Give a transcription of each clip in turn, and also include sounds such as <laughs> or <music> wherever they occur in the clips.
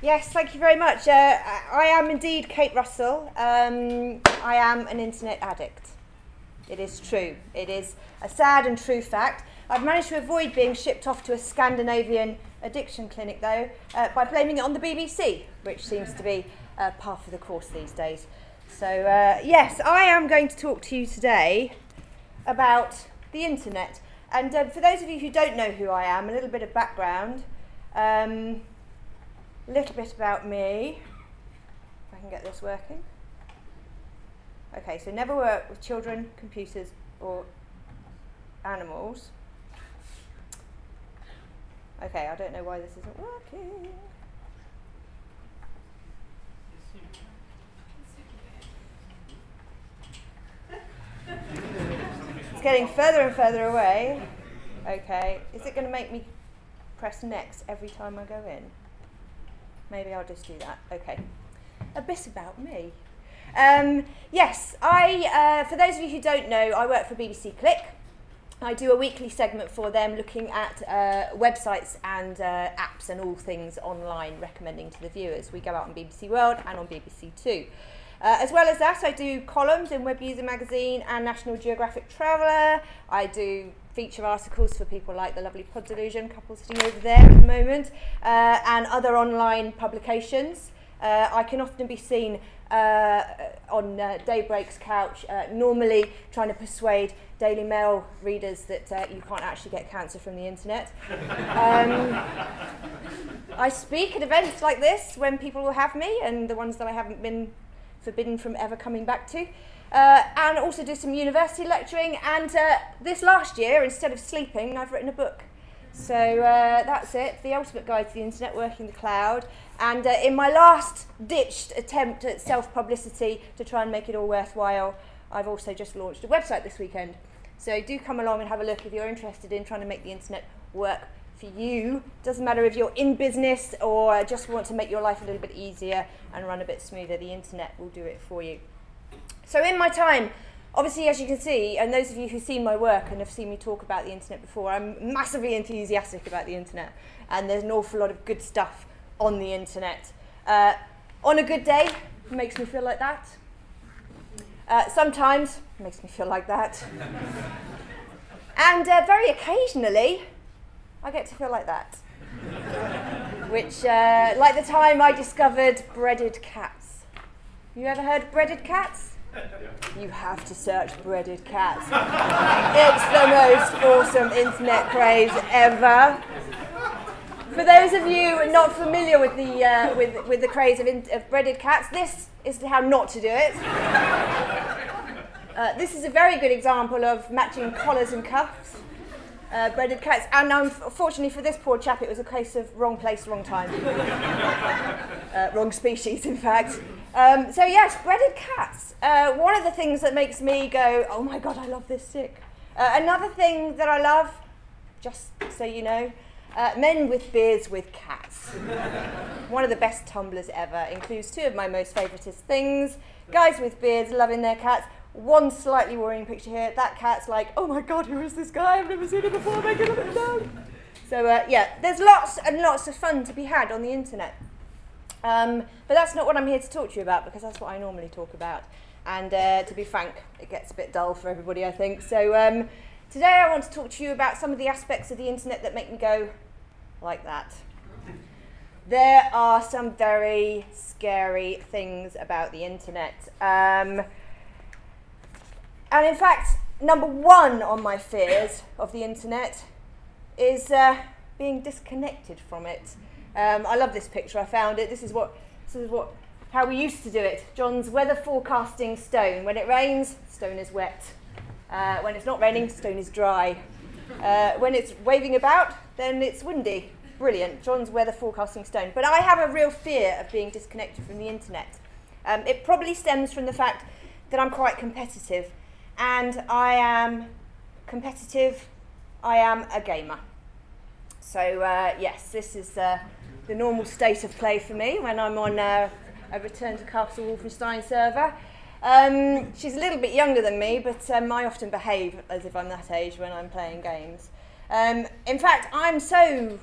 Yes, thank you very much. Uh, I am indeed Kate Russell. Um, I am an internet addict. It is true. It is a sad and true fact. I've managed to avoid being shipped off to a Scandinavian addiction clinic, though, uh, by blaming it on the BBC, which seems to be uh, par for the course these days. So, uh, yes, I am going to talk to you today about the internet. And uh, for those of you who don't know who I am, a little bit of background. Um, a little bit about me. If I can get this working. Okay, so never work with children, computers, or animals. Okay, I don't know why this isn't working. It's getting further and further away. Okay, is it going to make me press next every time I go in? Maybe I'll just do that. Okay. A bit about me. Um, yes, I, uh, for those of you who don't know, I work for BBC Click. I do a weekly segment for them looking at uh, websites and uh, apps and all things online, recommending to the viewers. We go out on BBC World and on BBC Two. Uh, as well as that, I do columns in Web User Magazine and National Geographic Traveller. I do feature articles for people like the lovely Pod Delusion couple sitting over there at the moment, uh, and other online publications. Uh, I can often be seen uh, on uh, Daybreak's couch, uh, normally trying to persuade Daily Mail readers that uh, you can't actually get cancer from the internet. Um, I speak at events like this when people will have me, and the ones that I haven't been forbidden from ever coming back to. Uh, and also do some university lecturing. And uh, this last year, instead of sleeping, I've written a book. So uh, that's it, The Ultimate Guide to the Internet, Working the Cloud. And uh, in my last ditched attempt at self publicity to try and make it all worthwhile, I've also just launched a website this weekend. So do come along and have a look if you're interested in trying to make the internet work for you. Doesn't matter if you're in business or just want to make your life a little bit easier and run a bit smoother, the internet will do it for you. So, in my time, obviously, as you can see, and those of you who've seen my work and have seen me talk about the internet before, I'm massively enthusiastic about the internet, and there's an awful lot of good stuff on the internet. Uh, on a good day, makes me feel like that. Uh, sometimes, makes me feel like that. <laughs> and uh, very occasionally, I get to feel like that. Which, uh, like the time I discovered breaded cats. You ever heard breaded cats? You have to search breaded cats. it's the most awesome internet craze ever. For those of you not familiar with the, uh, with, with the craze of, in, of breaded cats, this is how not to do it. Uh, this is a very good example of matching collars and cuffs uh, breaded cats. And unfortunately for this poor chap, it was a case of wrong place, wrong time. <laughs> uh, wrong species, in fact. Um, so, yes, breaded cats. Uh, one of the things that makes me go, oh my God, I love this sick. Uh, another thing that I love, just so you know, uh, men with beards with cats. One of the best Tumblrs ever. Includes two of my most favouriteest things. Guys with beards loving their cats one slightly worrying picture here. That cat's like, oh my god, who is this guy? I've never seen him before. Make it down. So uh, yeah, there's lots and lots of fun to be had on the internet. Um, but that's not what I'm here to talk to you about because that's what I normally talk about. And uh, to be frank, it gets a bit dull for everybody, I think. So um, today I want to talk to you about some of the aspects of the internet that make me go like that. There are some very scary things about the internet. Um, and in fact, number one on my fears of the internet is uh, being disconnected from it. Um, I love this picture. I found it. This is what this is what how we used to do it. John's weather forecasting stone. When it rains, stone is wet. Uh, when it's not raining, stone is dry. Uh, when it's waving about, then it's windy. Brilliant. John's weather forecasting stone. But I have a real fear of being disconnected from the internet. Um, it probably stems from the fact that I'm quite competitive and I am competitive. I am a gamer. So uh, yes, this is uh, the normal state of play for me when I'm on uh, a Return to Castle Wolfenstein server. Um, she's a little bit younger than me, but um, I often behave as if I'm that age when I'm playing games. Um, in fact, I'm so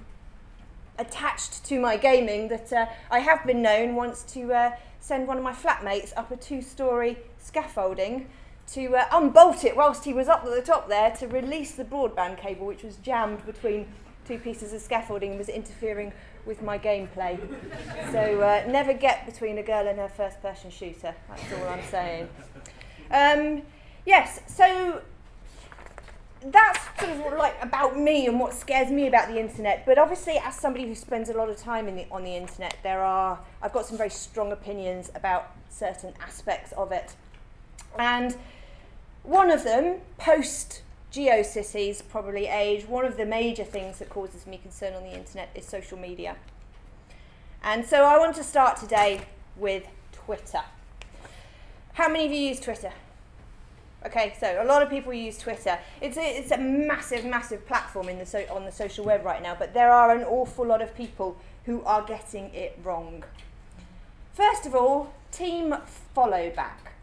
attached to my gaming that uh, I have been known once to uh, send one of my flatmates up a two-storey scaffolding to uh, unbolt it whilst he was up at the top there to release the broadband cable which was jammed between two pieces of scaffolding and was interfering with my gameplay. so uh, never get between a girl and her first person shooter, that's all I'm saying. Um, yes, so that's sort of like about me and what scares me about the internet. But obviously, as somebody who spends a lot of time the, on the internet, there are I've got some very strong opinions about certain aspects of it. And one of them, post GeoCities probably age, one of the major things that causes me concern on the internet is social media. And so I want to start today with Twitter. How many of you use Twitter? Okay, so a lot of people use Twitter. It's a, it's a massive, massive platform in the so, on the social web right now, but there are an awful lot of people who are getting it wrong. First of all, team follow back.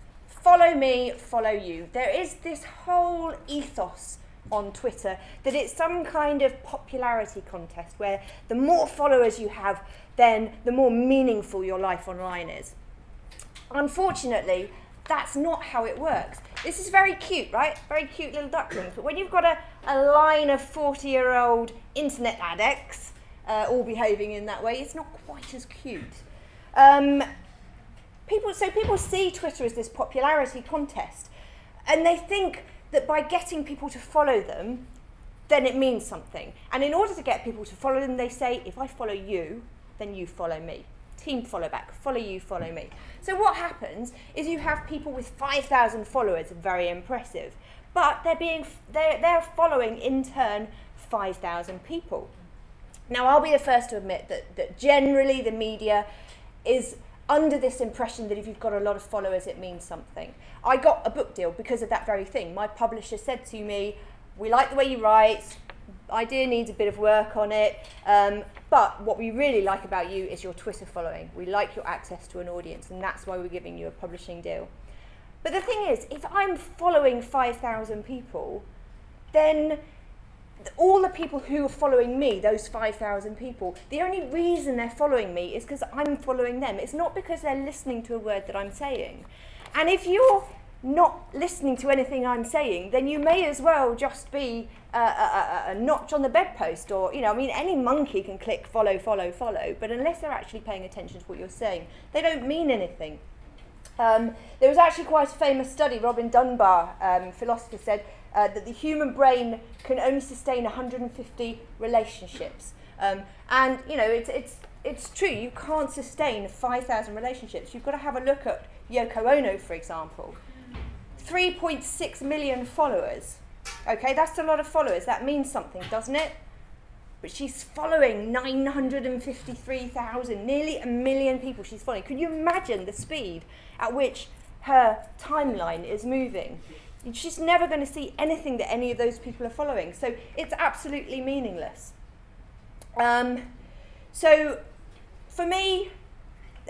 Follow me, follow you. There is this whole ethos on Twitter that it's some kind of popularity contest where the more followers you have, then the more meaningful your life online is. Unfortunately, that's not how it works. This is very cute, right? Very cute little ducklings. But when you've got a, a line of 40 year old internet addicts uh, all behaving in that way, it's not quite as cute. Um, people, so people see Twitter as this popularity contest, and they think that by getting people to follow them, then it means something. And in order to get people to follow them, they say, if I follow you, then you follow me. Team follow back, follow you, follow me. So what happens is you have people with 5,000 followers, very impressive, but they're being they're, they're following in turn 5,000 people. Now I'll be the first to admit that, that generally the media is under this impression that if you've got a lot of followers it means something. I got a book deal because of that very thing. My publisher said to me, we like the way you write, idea needs a bit of work on it. Um, but what we really like about you is your Twitter following. We like your access to an audience, and that's why we're giving you a publishing deal. But the thing is, if I'm following 5,000 people, then all the people who are following me, those 5,000 people, the only reason they're following me is because I'm following them. It's not because they're listening to a word that I'm saying. And if you're not listening to anything I'm saying, then you may as well just be a, a, a, notch on the bedpost, or you know, I mean, any monkey can click follow, follow, follow, but unless they're actually paying attention to what you're saying, they don't mean anything. Um, there was actually quite a famous study. Robin Dunbar, um, philosopher, said uh, that the human brain can only sustain 150 relationships, um, and you know, it's it's it's true. You can't sustain 5,000 relationships. You've got to have a look at Yoko Ono, for example. 3.6 million followers. Okay, that's a lot of followers. That means something, doesn't it? But she's following 953,000, nearly a million people she's following. Can you imagine the speed at which her timeline is moving? She's never going to see anything that any of those people are following. So it's absolutely meaningless. Um, so for me,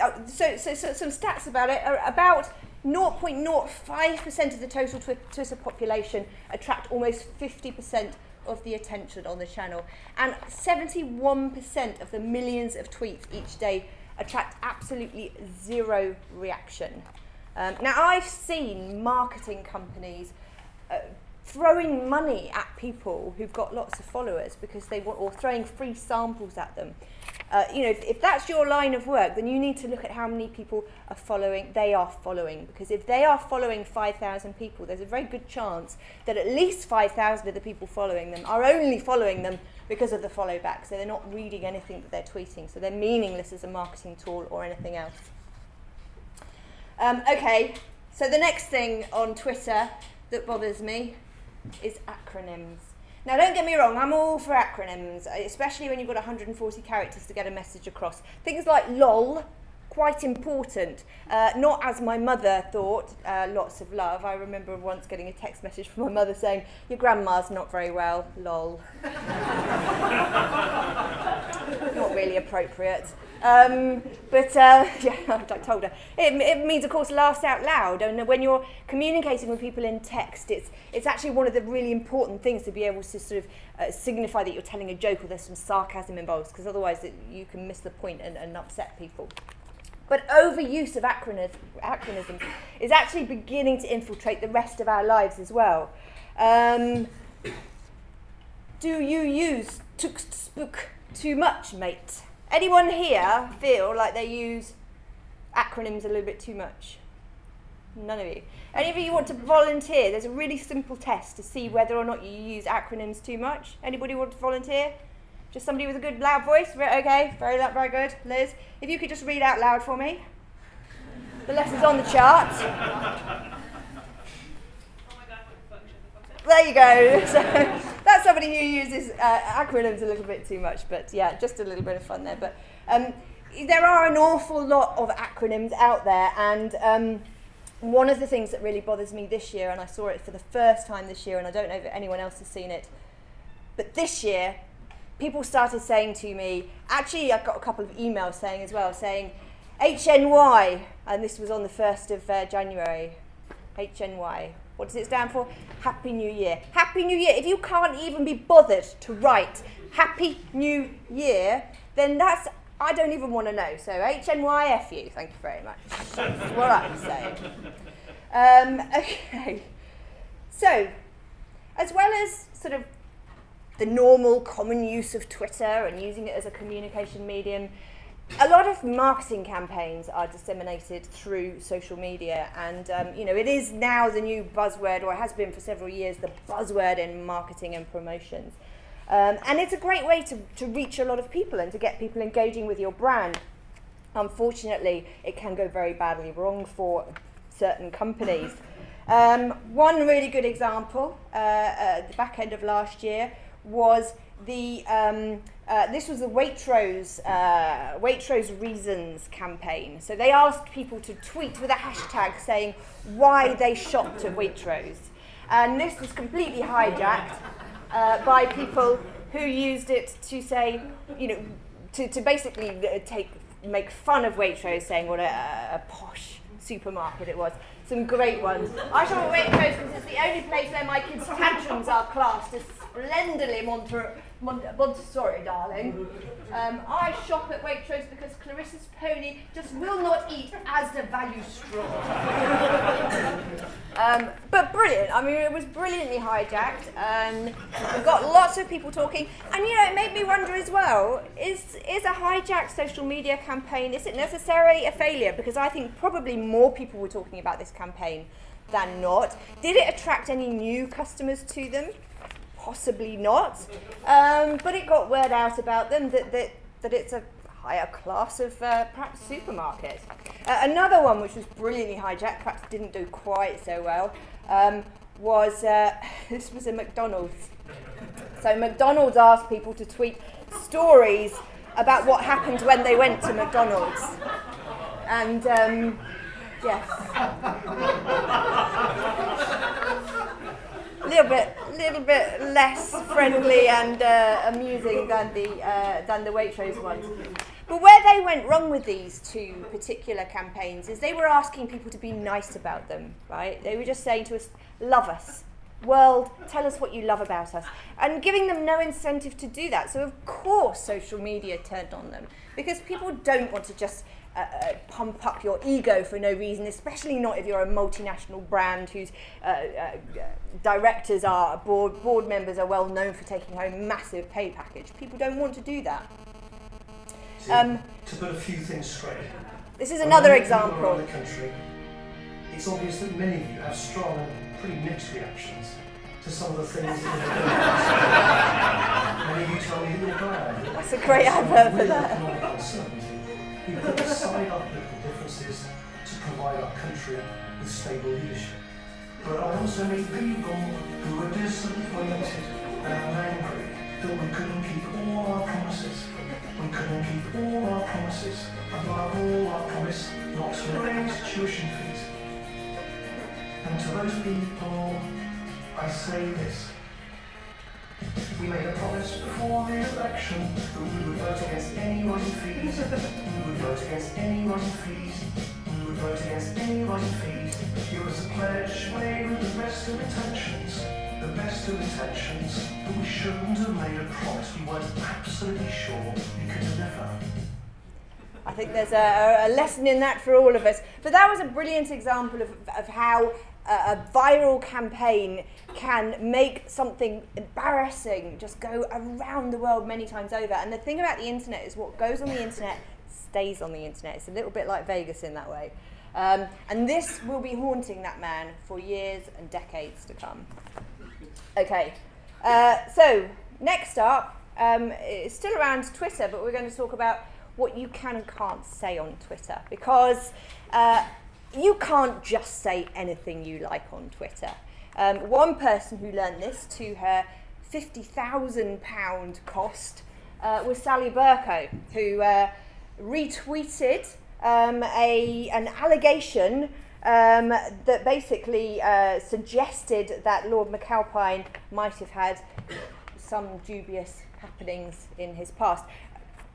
uh, so, so, so some stats about it are about 0.05% of the total Twitter population attract almost 50% of the attention on the channel. And 71% of the millions of tweets each day attract absolutely zero reaction. Um, now, I've seen marketing companies uh, throwing money at people who've got lots of followers because they want, or throwing free samples at them. Uh, you know, if, if that's your line of work, then you need to look at how many people are following, they are following. Because if they are following 5,000 people, there's a very good chance that at least 5,000 of the people following them are only following them because of the follow back. So they're not reading anything that they're tweeting. So they're meaningless as a marketing tool or anything else. Um, okay, so the next thing on Twitter that bothers me is acronyms. Now, don't get me wrong, I'm all for acronyms, especially when you've got 140 characters to get a message across. Things like LOL, quite important. Uh, not as my mother thought, uh, lots of love. I remember once getting a text message from my mother saying, Your grandma's not very well, lol. <laughs> not really appropriate. Um, but uh, <laughs> yeah, <laughs> I told her. It, it means, of course, laugh out loud. And when you're communicating with people in text, it's, it's actually one of the really important things to be able to sort of uh, signify that you're telling a joke or there's some sarcasm involved, because otherwise it, you can miss the point and, and upset people. But overuse of acronyms, is actually beginning to infiltrate the rest of our lives as well. Um, do you use tuk too much, mate? Anyone here feel like they use acronyms a little bit too much? None of you. Any of you want to volunteer? There's a really simple test to see whether or not you use acronyms too much. Anybody want to volunteer? Just somebody with a good loud voice? Okay, very, very good. Liz, if you could just read out loud for me. The lessons on the chart. There you go. <laughs> So that's somebody who uses uh, acronyms a little bit too much, but yeah, just a little bit of fun there. But um, there are an awful lot of acronyms out there, and um, one of the things that really bothers me this year, and I saw it for the first time this year, and I don't know if anyone else has seen it, but this year, people started saying to me, actually, I got a couple of emails saying as well, saying HNY, and this was on the 1st of uh, January. HNY. What does it stand for? Happy New Year. Happy New Year. If you can't even be bothered to write Happy New Year, then that's, I don't even want to know. So HNYFU, thank you very much. That's what I'm saying. Um, <laughs> okay. So, as well as sort of the normal common use of Twitter and using it as a communication medium, a lot of marketing campaigns are disseminated through social media, and um, you know it is now the new buzzword, or it has been for several years, the buzzword in marketing and promotions. Um, and it's a great way to, to reach a lot of people and to get people engaging with your brand. Unfortunately, it can go very badly wrong for certain companies. Um, one really good example uh, at the back end of last year was the um, uh, this was the Waitrose uh, Waitrose Reasons campaign. So they asked people to tweet with a hashtag saying why they shopped at Waitrose, and this was completely hijacked uh, by people who used it to say, you know, to, to basically uh, take make fun of Waitrose, saying what a, a posh supermarket it was. Some great ones. I shop at Waitrose because it's the only place where my kids' tantrums are classed as splendidly Monter- Montessori, darling. Um, I shop at Waitrose because Clarissa's pony just will not eat Asda value straw. <laughs> um, but brilliant. I mean, it was brilliantly hijacked. and we've got lots of people talking. And, you know, it made me wonder as well, is, is a hijacked social media campaign, is it necessarily a failure? Because I think probably more people were talking about this campaign than not. Did it attract any new customers to them? Possibly not. Um, but it got word out about them that, that, that it's a higher class of uh, perhaps supermarket. Uh, another one which was brilliantly hijacked, perhaps didn't do quite so well, um, was uh, <laughs> this was a McDonald's. So McDonald's asked people to tweet stories about what happened when they went to McDonald's. And um, yes. Little bit, little bit less friendly and uh, amusing than the uh, than the Waitrose ones. But where they went wrong with these two particular campaigns is they were asking people to be nice about them, right? They were just saying to us, "Love us." World, tell us what you love about us. And giving them no incentive to do that. So, of course, social media turned on them because people don't want to just uh, uh, pump up your ego for no reason, especially not if you're a multinational brand whose uh, uh, directors are board board members are well known for taking home massive pay package. People don't want to do that. See, um, to put a few things straight. This is another example. The country, it's obvious that many of you have strong and pretty mixed reactions to some of the things that <laughs> Many of you tell me that you're glad. That's a great advert for that. We put aside our political differences to provide our country with stable leadership. But I also meet people who are disappointed and angry that we couldn't keep all our promises. We couldn't keep all our promises, above all our promise not to raise tuition fees. And to those people, I say this. We made a promise before the election that we would vote against any rising fees. We would vote against any rising fees. We would vote against any rising fees. It was a pledge made with the best of intentions. The best of intentions. But we shouldn't have made a promise we weren't absolutely sure we could deliver. I think there's a, a lesson in that for all of us. But that was a brilliant example of, of how a, viral campaign can make something embarrassing just go around the world many times over. And the thing about the internet is what goes on the internet stays on the internet. It's a little bit like Vegas in that way. Um, and this will be haunting that man for years and decades to come. Okay, uh, so next up, um, it's still around Twitter, but we're going to talk about what you can and can't say on Twitter because uh, you can't just say anything you like on Twitter. Um, one person who learned this to her £50,000 cost uh, was Sally Bercow, who uh, retweeted um, a, an allegation um, that basically uh, suggested that Lord McAlpine might have had some dubious happenings in his past.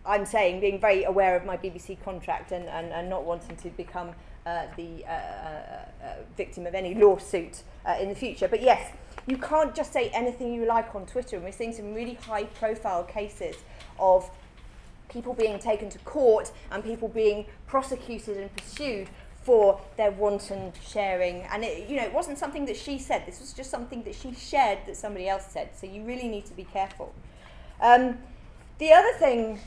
I'm saying being very aware of my BBC contract and, and, and not wanting to become uh, the uh, uh, uh, victim of any lawsuit uh, in the future. But yes, you can't just say anything you like on Twitter, and we're seeing some really high profile cases of people being taken to court and people being prosecuted and pursued for their wanton sharing. And it, you know, it wasn't something that she said. This was just something that she shared that somebody else said. So you really need to be careful. Um, the other thing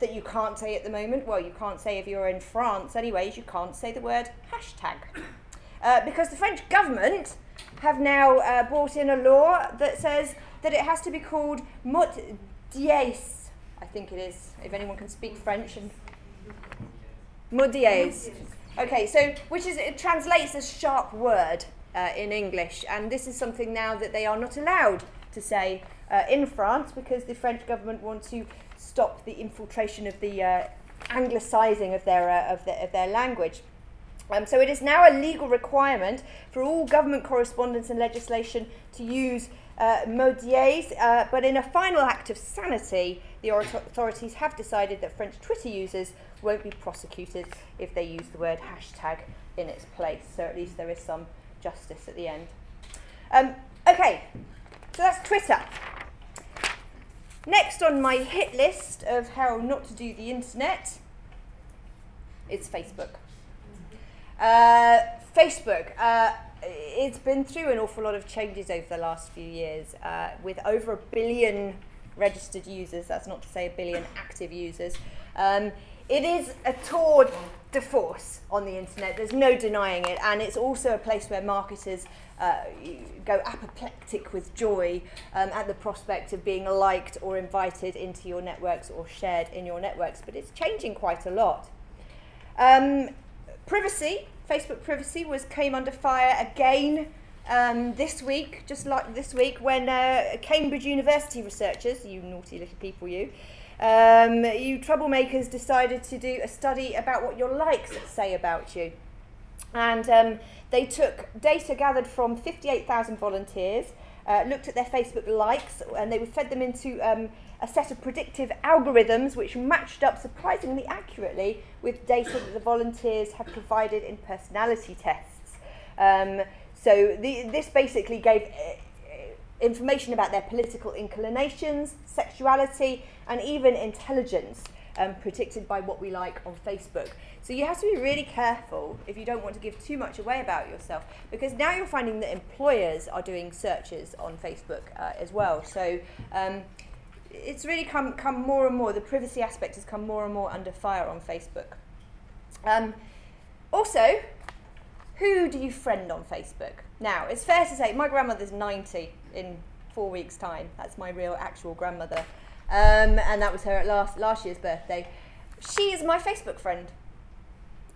that you can't say at the moment, well, you can't say if you're in France, anyways, you can't say the word hashtag. <coughs> Uh, because the French government have now uh, brought in a law that says that it has to be called mot dièse, I think it is, if anyone can speak French. and Mot. Okay, so which is it translates as sharp word uh, in English, and this is something now that they are not allowed to say uh, in France because the French government want to stop the infiltration of the uh, anglicising of their, uh, of, the, of their language. Um, so it is now a legal requirement for all government correspondence and legislation to use uh, mot dièse, uh, but in a final act of sanity, the authorities have decided that French Twitter users won't be prosecuted if they use the word hashtag in its place. So at least there is some justice at the end. Um, okay, so that's Twitter. Next on my hit list of how not to do the internet is Facebook. Uh, Facebook, uh, it's been through an awful lot of changes over the last few years uh, with over a billion registered users, that's not to say a billion active users. Um, it is a tour de force on the internet, there's no denying it, and it's also a place where marketers uh, go apoplectic with joy um, at the prospect of being liked or invited into your networks or shared in your networks. But it's changing quite a lot. Um, privacy, Facebook privacy, was came under fire again um, this week, just like this week, when uh, Cambridge University researchers, you naughty little people, you, um, you troublemakers decided to do a study about what your likes say about you. And um, they took data gathered from 58,000 volunteers, uh, looked at their Facebook likes, and they fed them into um, a set of predictive algorithms which matched up surprisingly accurately with data that the volunteers had provided in personality tests. Um, so the, this basically gave uh, information about their political inclinations, sexuality, and even intelligence um, predicted by what we like on Facebook. So you have to be really careful if you don't want to give too much away about yourself, because now you're finding that employers are doing searches on Facebook uh, as well. So um, it's really come, come more and more, the privacy aspect has come more and more under fire on Facebook. Um, also, who do you friend on Facebook? Now, it's fair to say my grandmother's 90 in four weeks' time. That's my real actual grandmother. Um, and that was her at last, last year's birthday. She is my Facebook friend.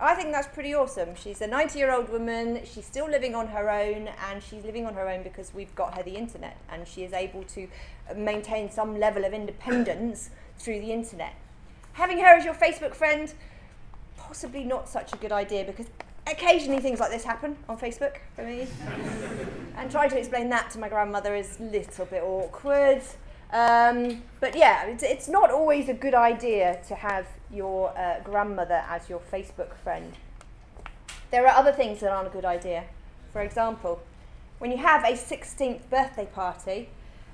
I think that's pretty awesome. She's a 90 year old woman, she's still living on her own, and she's living on her own because we've got her the internet, and she is able to maintain some level of independence <coughs> through the internet. Having her as your Facebook friend, possibly not such a good idea because occasionally things like this happen on Facebook for me. <laughs> and trying to explain that to my grandmother is a little bit awkward. Um, but yeah, it's, it's not always a good idea to have your uh, grandmother as your Facebook friend. There are other things that aren't a good idea. For example, when you have a 16th birthday party,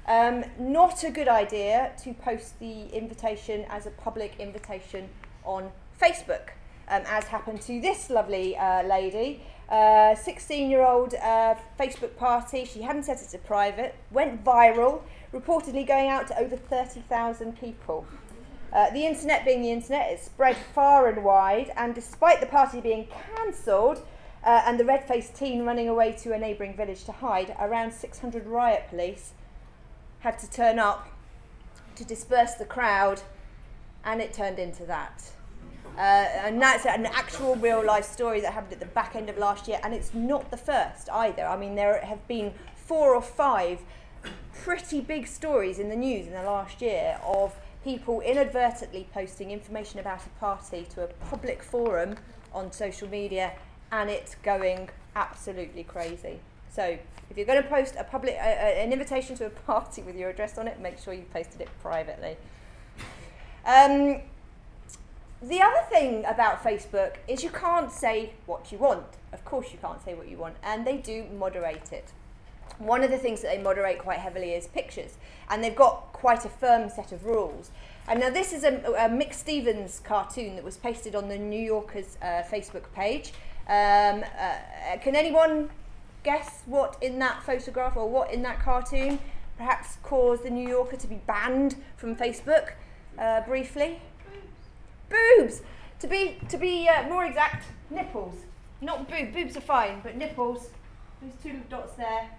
um, not a good idea to post the invitation as a public invitation on Facebook, um, as happened to this lovely uh, lady. 16 uh, year old uh, Facebook party, she hadn't set it to private, went viral, reportedly going out to over 30,000 people. Uh, the internet being the internet, it spread far and wide, and despite the party being cancelled uh, and the red faced teen running away to a neighbouring village to hide, around 600 riot police had to turn up to disperse the crowd, and it turned into that. Uh, and that's an actual real life story that happened at the back end of last year, and it's not the first either. I mean, there have been four or five pretty big stories in the news in the last year of people inadvertently posting information about a party to a public forum on social media and it's going absolutely crazy. So if you're going to post a public, uh, an invitation to a party with your address on it, make sure you posted it privately. Um, the other thing about Facebook is you can't say what you want. Of course, you can't say what you want, and they do moderate it. One of the things that they moderate quite heavily is pictures, and they've got quite a firm set of rules. And now, this is a, a Mick Stevens cartoon that was pasted on the New Yorker's uh, Facebook page. Um, uh, can anyone guess what in that photograph or what in that cartoon perhaps caused the New Yorker to be banned from Facebook uh, briefly? Boobs! To be, to be uh, more exact, nipples. Not boobs, boobs are fine, but nipples. Those two dots there,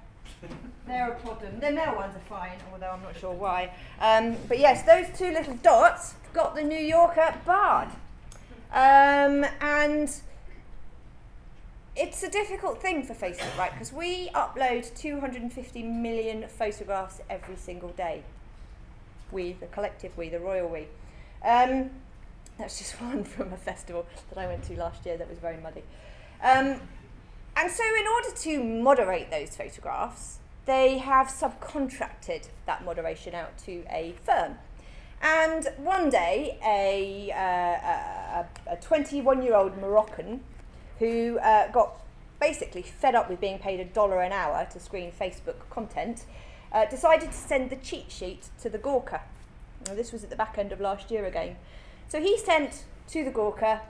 they're a problem. The male ones are fine, although I'm not sure why. Um, but yes, those two little dots got the New Yorker barred. Um, and it's a difficult thing for Facebook, right? Because we upload 250 million photographs every single day. We, the collective we, the royal we. Um, that's just <laughs> one from a festival that I went to last year that was very muddy. Um, and so, in order to moderate those photographs, they have subcontracted that moderation out to a firm. And one day, a, uh, 21 year old Moroccan who uh, got basically fed up with being paid a dollar an hour to screen Facebook content, uh, decided to send the cheat sheet to the Gawker. Now, this was at the back end of last year again. So he sent to the Gawker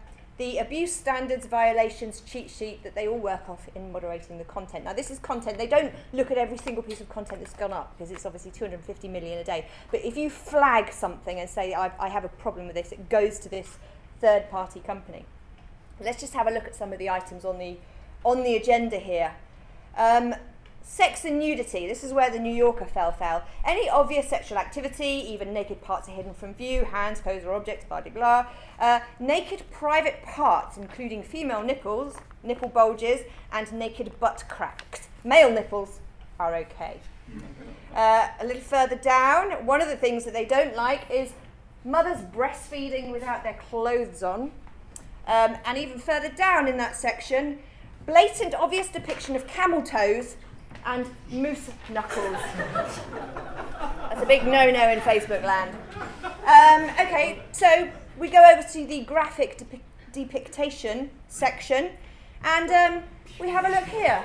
the abuse standards violations cheat sheet that they all work off in moderating the content. Now, this is content, they don't look at every single piece of content that's gone up because it's obviously 250 million a day. But if you flag something and say, I, I have a problem with this, it goes to this third party company. Let's just have a look at some of the items on the, on the agenda here. Um, sex and nudity. This is where the New Yorker fell foul. Any obvious sexual activity, even naked parts are hidden from view, hands, clothes, or objects, blah, blah, blah. Uh, naked private parts, including female nipples, nipple bulges, and naked butt cracks. Male nipples are okay. Uh, a little further down, one of the things that they don't like is mothers breastfeeding without their clothes on. Um, and even further down in that section, blatant obvious depiction of camel toes and moose knuckles. That's a big no-no in Facebook land. Um, okay, so we go over to the graphic depi- depiction section, and um, we have a look here.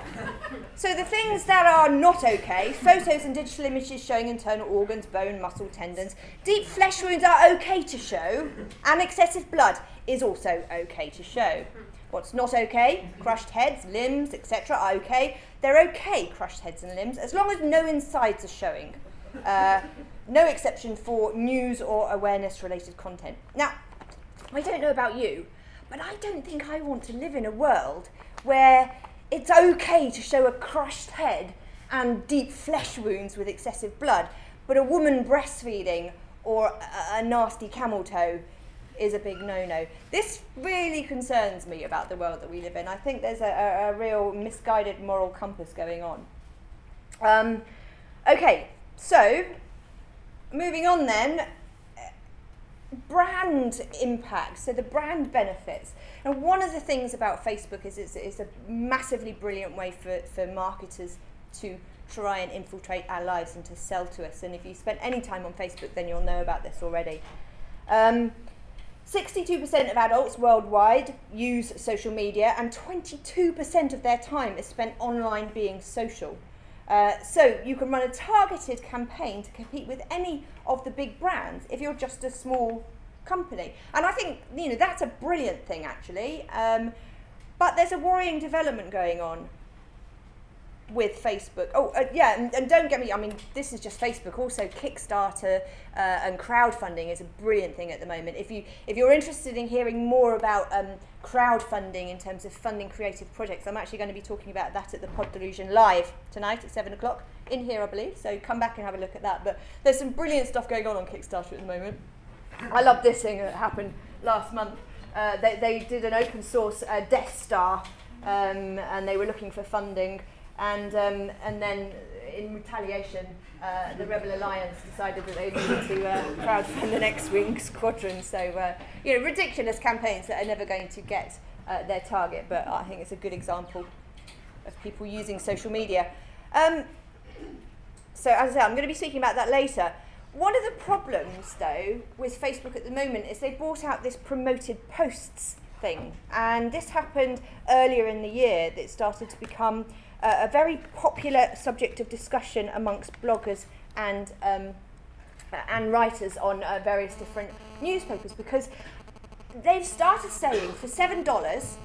So the things that are not okay, photos and digital images showing internal organs, bone, muscle, tendons, deep flesh wounds are okay to show, and excessive blood is also okay to show. What's not okay? Crushed heads, limbs, etc. are okay. They're okay, crushed heads and limbs, as long as no insides are showing. Uh, no exception for news or awareness related content. Now, I don't know about you, but I don't think I want to live in a world where it's okay to show a crushed head and deep flesh wounds with excessive blood, but a woman breastfeeding or a, a nasty camel toe is a big no-no. This really concerns me about the world that we live in. I think there's a, a, a real misguided moral compass going on. Um, okay, so moving on then, brand impact, so the brand benefits. And one of the things about Facebook is it's, it's a massively brilliant way for, for marketers to try and infiltrate our lives and to sell to us. And if you spent any time on Facebook, then you'll know about this already. Um, 62% of adults worldwide use social media, and 22% of their time is spent online being social. Uh, so you can run a targeted campaign to compete with any of the big brands if you're just a small company. And I think you know that's a brilliant thing actually. Um, but there's a worrying development going on with Facebook. Oh, uh, yeah, and, and, don't get me, I mean, this is just Facebook. Also, Kickstarter uh, and crowdfunding is a brilliant thing at the moment. If, you, if you're interested in hearing more about um, crowdfunding in terms of funding creative projects, I'm actually going to be talking about that at the Pod Delusion live tonight at 7 o'clock in here, I believe. So come back and have a look at that. But there's some brilliant stuff going on on Kickstarter at the moment. I love this thing that happened last month. Uh, they, they did an open source uh, Death Star um, and they were looking for funding and um, and then in retaliation, uh, the Rebel Alliance decided that they needed to uh, crowdfund the X-wing squadron. So uh, you know, ridiculous campaigns that are never going to get uh, their target. But I think it's a good example of people using social media. Um, so as I say, I'm going to be speaking about that later. One of the problems, though, with Facebook at the moment is they brought out this promoted posts thing, and this happened earlier in the year. That started to become uh, a very popular subject of discussion amongst bloggers and um, and writers on uh, various different newspapers because they've started saying for seven dollars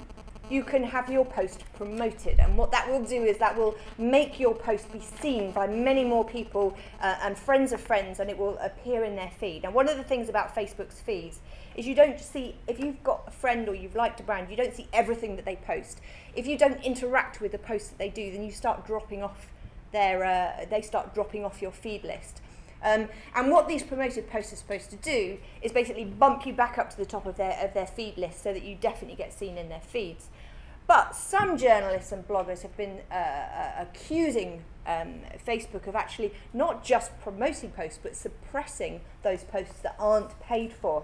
you can have your post promoted. And what that will do is that will make your post be seen by many more people uh, and friends of friends and it will appear in their feed. And one of the things about facebook's feeds is you don't see if you've got a friend or you've liked a brand you don't see everything that they post if you don't interact with the posts that they do, then you start dropping off their, uh, they start dropping off your feed list. Um, and what these promoted posts are supposed to do is basically bump you back up to the top of their, of their feed list so that you definitely get seen in their feeds. But some journalists and bloggers have been uh, uh, accusing um, Facebook of actually not just promoting posts but suppressing those posts that aren't paid for.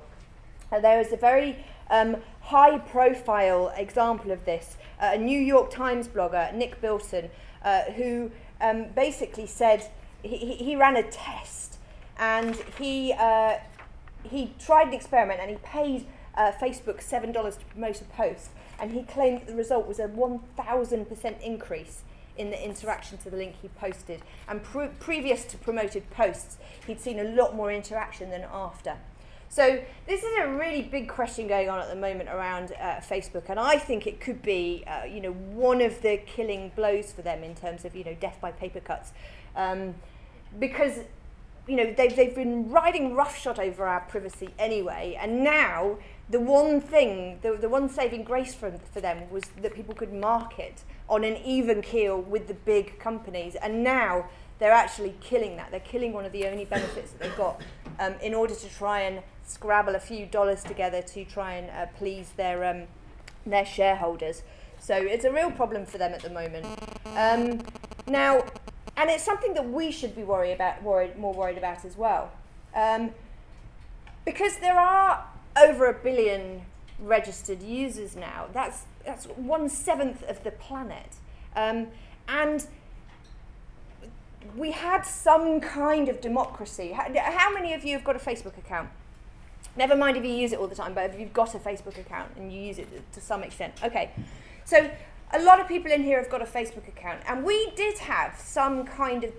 There is a very um, high profile example of this uh, a New York Times blogger, Nick Bilton, uh, who um, basically said he, he ran a test and he, uh, he tried an experiment and he paid uh, Facebook $7 to promote a post. And he claimed that the result was a 1,000% increase in the interaction to the link he posted. And pre- previous to promoted posts, he'd seen a lot more interaction than after. So this is a really big question going on at the moment around uh, Facebook, and I think it could be, uh, you know, one of the killing blows for them in terms of, you know, death by paper cuts, um, because, you know, they've they've been riding roughshod over our privacy anyway, and now the one thing, the the one saving grace for for them was that people could market on an even keel with the big companies, and now they're actually killing that. They're killing one of the only benefits that they've got um, in order to try and scrabble a few dollars together to try and uh, please their um, their shareholders. So it's a real problem for them at the moment. Um, now, and it's something that we should be worried about, worried, more worried about as well, um, because there are over a billion registered users now. That's that's one seventh of the planet, um, and we had some kind of democracy. How, many of you have got a Facebook account? Never mind if you use it all the time, but if you've got a Facebook account and you use it to some extent. Okay, so a lot of people in here have got a Facebook account, and we did have some kind of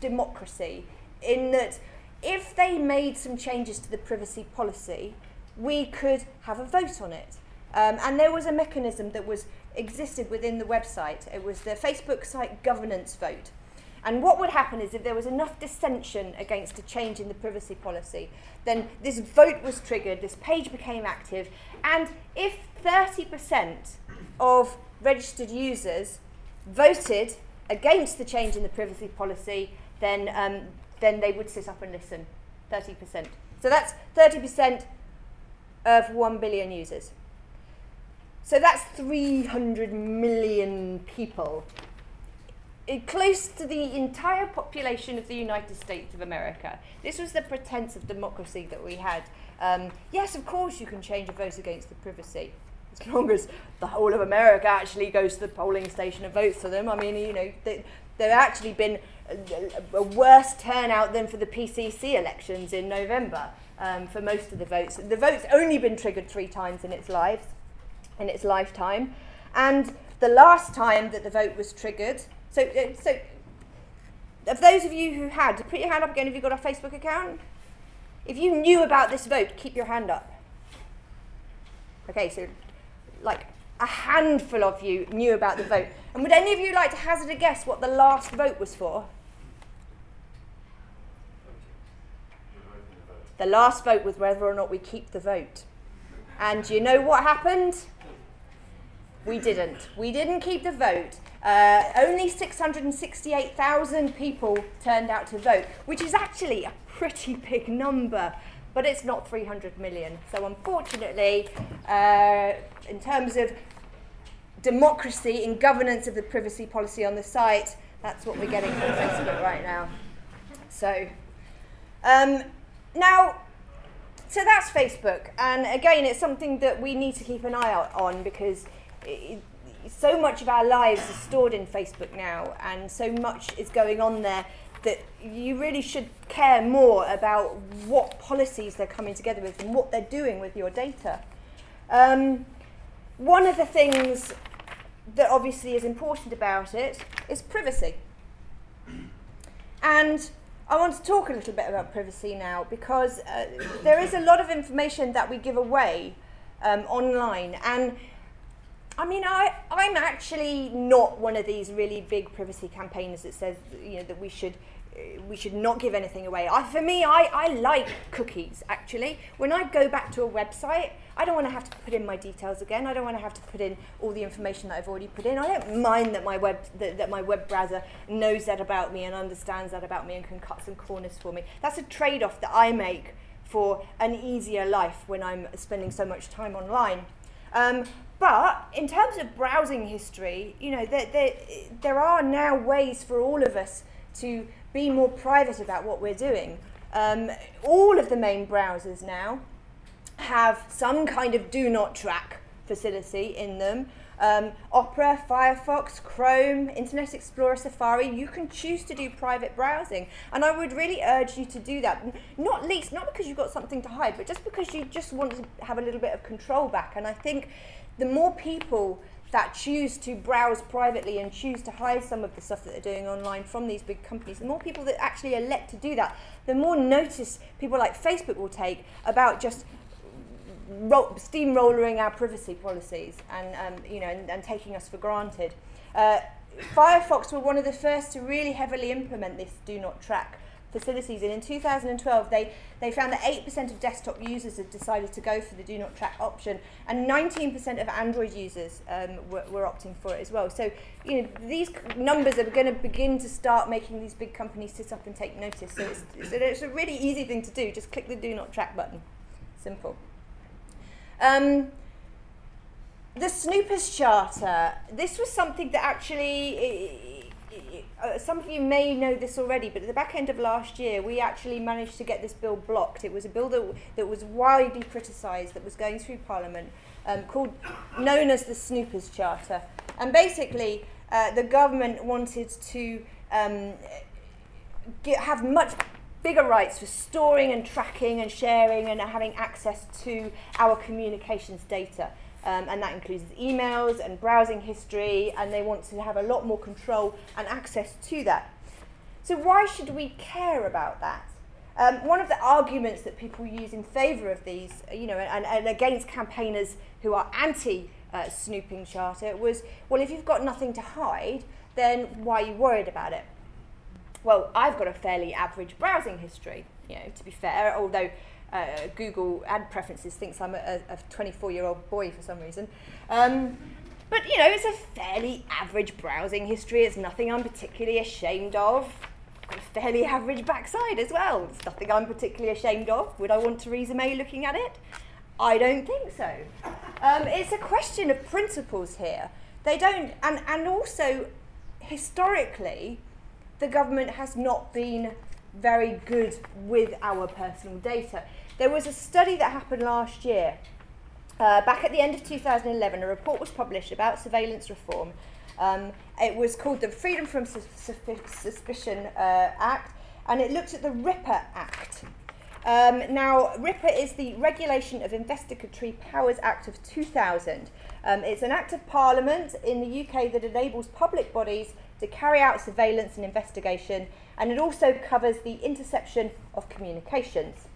democracy in that if they made some changes to the privacy policy, we could have a vote on it. Um, and there was a mechanism that was existed within the website. It was the Facebook site governance vote. And what would happen is if there was enough dissension against a change in the privacy policy, then this vote was triggered, this page became active, and if 30% of registered users voted against the change in the privacy policy, then, um, then they would sit up and listen. 30%. So that's 30% of 1 billion users. So that's 300 million people close to the entire population of the United States of America. This was the pretense of democracy that we had. Um, yes, of course you can change a vote against the privacy. as <laughs> long as the whole of America actually goes to the polling station and votes for them. I mean, you know, they, they've actually been a, a worse turnout than for the PCC elections in November um, for most of the votes. The vote's only been triggered three times in its lives, in its lifetime, and the last time that the vote was triggered. So, uh, so of those of you who had, put your hand up again if you've got a Facebook account. If you knew about this vote, keep your hand up. Okay, so like a handful of you knew about the vote. And would any of you like to hazard a guess what the last vote was for? The last vote was whether or not we keep the vote. And you know what happened? We didn't. We didn't keep the vote. Uh, only 668,000 people turned out to vote, which is actually a pretty big number, but it's not 300 million. So, unfortunately, uh, in terms of democracy in governance of the privacy policy on the site, that's what we're getting from Facebook right now. So, um, now, so that's Facebook, and again, it's something that we need to keep an eye out on because so much of our lives is stored in Facebook now, and so much is going on there that you really should care more about what policies they're coming together with and what they're doing with your data. Um, one of the things that obviously is important about it is privacy. And I want to talk a little bit about privacy now because uh, there is a lot of information that we give away um, online. And I mean, I, I'm actually not one of these really big privacy campaigners that says you know, that we should uh, we should not give anything away. I, for me, I, I like cookies, actually. When I go back to a website, I don't want to have to put in my details again. I don't want to have to put in all the information that I've already put in. I don't mind that my web, that, that my web browser knows that about me and understands that about me and can cut some corners for me. That's a trade-off that I make for an easier life when I'm spending so much time online. Um, but in terms of browsing history, you know, there, there, there are now ways for all of us to be more private about what we're doing. Um, all of the main browsers now have some kind of do not track facility in them. Um, Opera, Firefox, Chrome, Internet Explorer, Safari, you can choose to do private browsing. And I would really urge you to do that. Not least, not because you've got something to hide, but just because you just want to have a little bit of control back. And I think the more people that choose to browse privately and choose to hide some of the stuff that they're doing online from these big companies, the more people that actually elect to do that, the more notice people like Facebook will take about just ro- steamrolling our privacy policies and, um, you know, and, and taking us for granted. Uh, Firefox were one of the first to really heavily implement this do not track facilities. And in 2012, they, they found that 8% of desktop users had decided to go for the do not track option, and 19% of Android users um, were, were opting for it as well. So, you know, these numbers are going to begin to start making these big companies sit up and take notice. So it's, it's, it's a really easy thing to do. Just click the do not track button. Simple. Um, the Snoopers Charter, this was something that actually uh, some of you may know this already, but at the back end of last year, we actually managed to get this bill blocked. It was a bill that, that was widely criticised, that was going through Parliament, um, called known as the Snoopers Charter. And basically, uh, the government wanted to um, get, have much bigger rights for storing and tracking and sharing and having access to our communications data. Um, and that includes emails and browsing history, and they want to have a lot more control and access to that. So, why should we care about that? Um, one of the arguments that people use in favour of these, you know, and, and against campaigners who are anti uh, snooping charter was, well, if you've got nothing to hide, then why are you worried about it? Well, I've got a fairly average browsing history, you know, to be fair, although uh, Google ad preferences thinks I'm a, a 24 year old boy for some reason. Um, but you know, it's a fairly average browsing history. It's nothing I'm particularly ashamed of. A fairly average backside as well. It's nothing I'm particularly ashamed of. Would I want Theresa May looking at it? I don't think so. Um, it's a question of principles here. They don't, and, and also historically, the government has not been very good with our personal data. There was a study that happened last year uh, back at the end of 2011, a report was published about surveillance reform. Um, it was called the Freedom from Sus- Suspicion uh, Act, and it looked at the RIPA Act. Um, now, RIPA is the Regulation of Investigatory Powers Act of 2000. Um, it's an act of parliament in the UK that enables public bodies to carry out surveillance and investigation, and it also covers the interception of communications.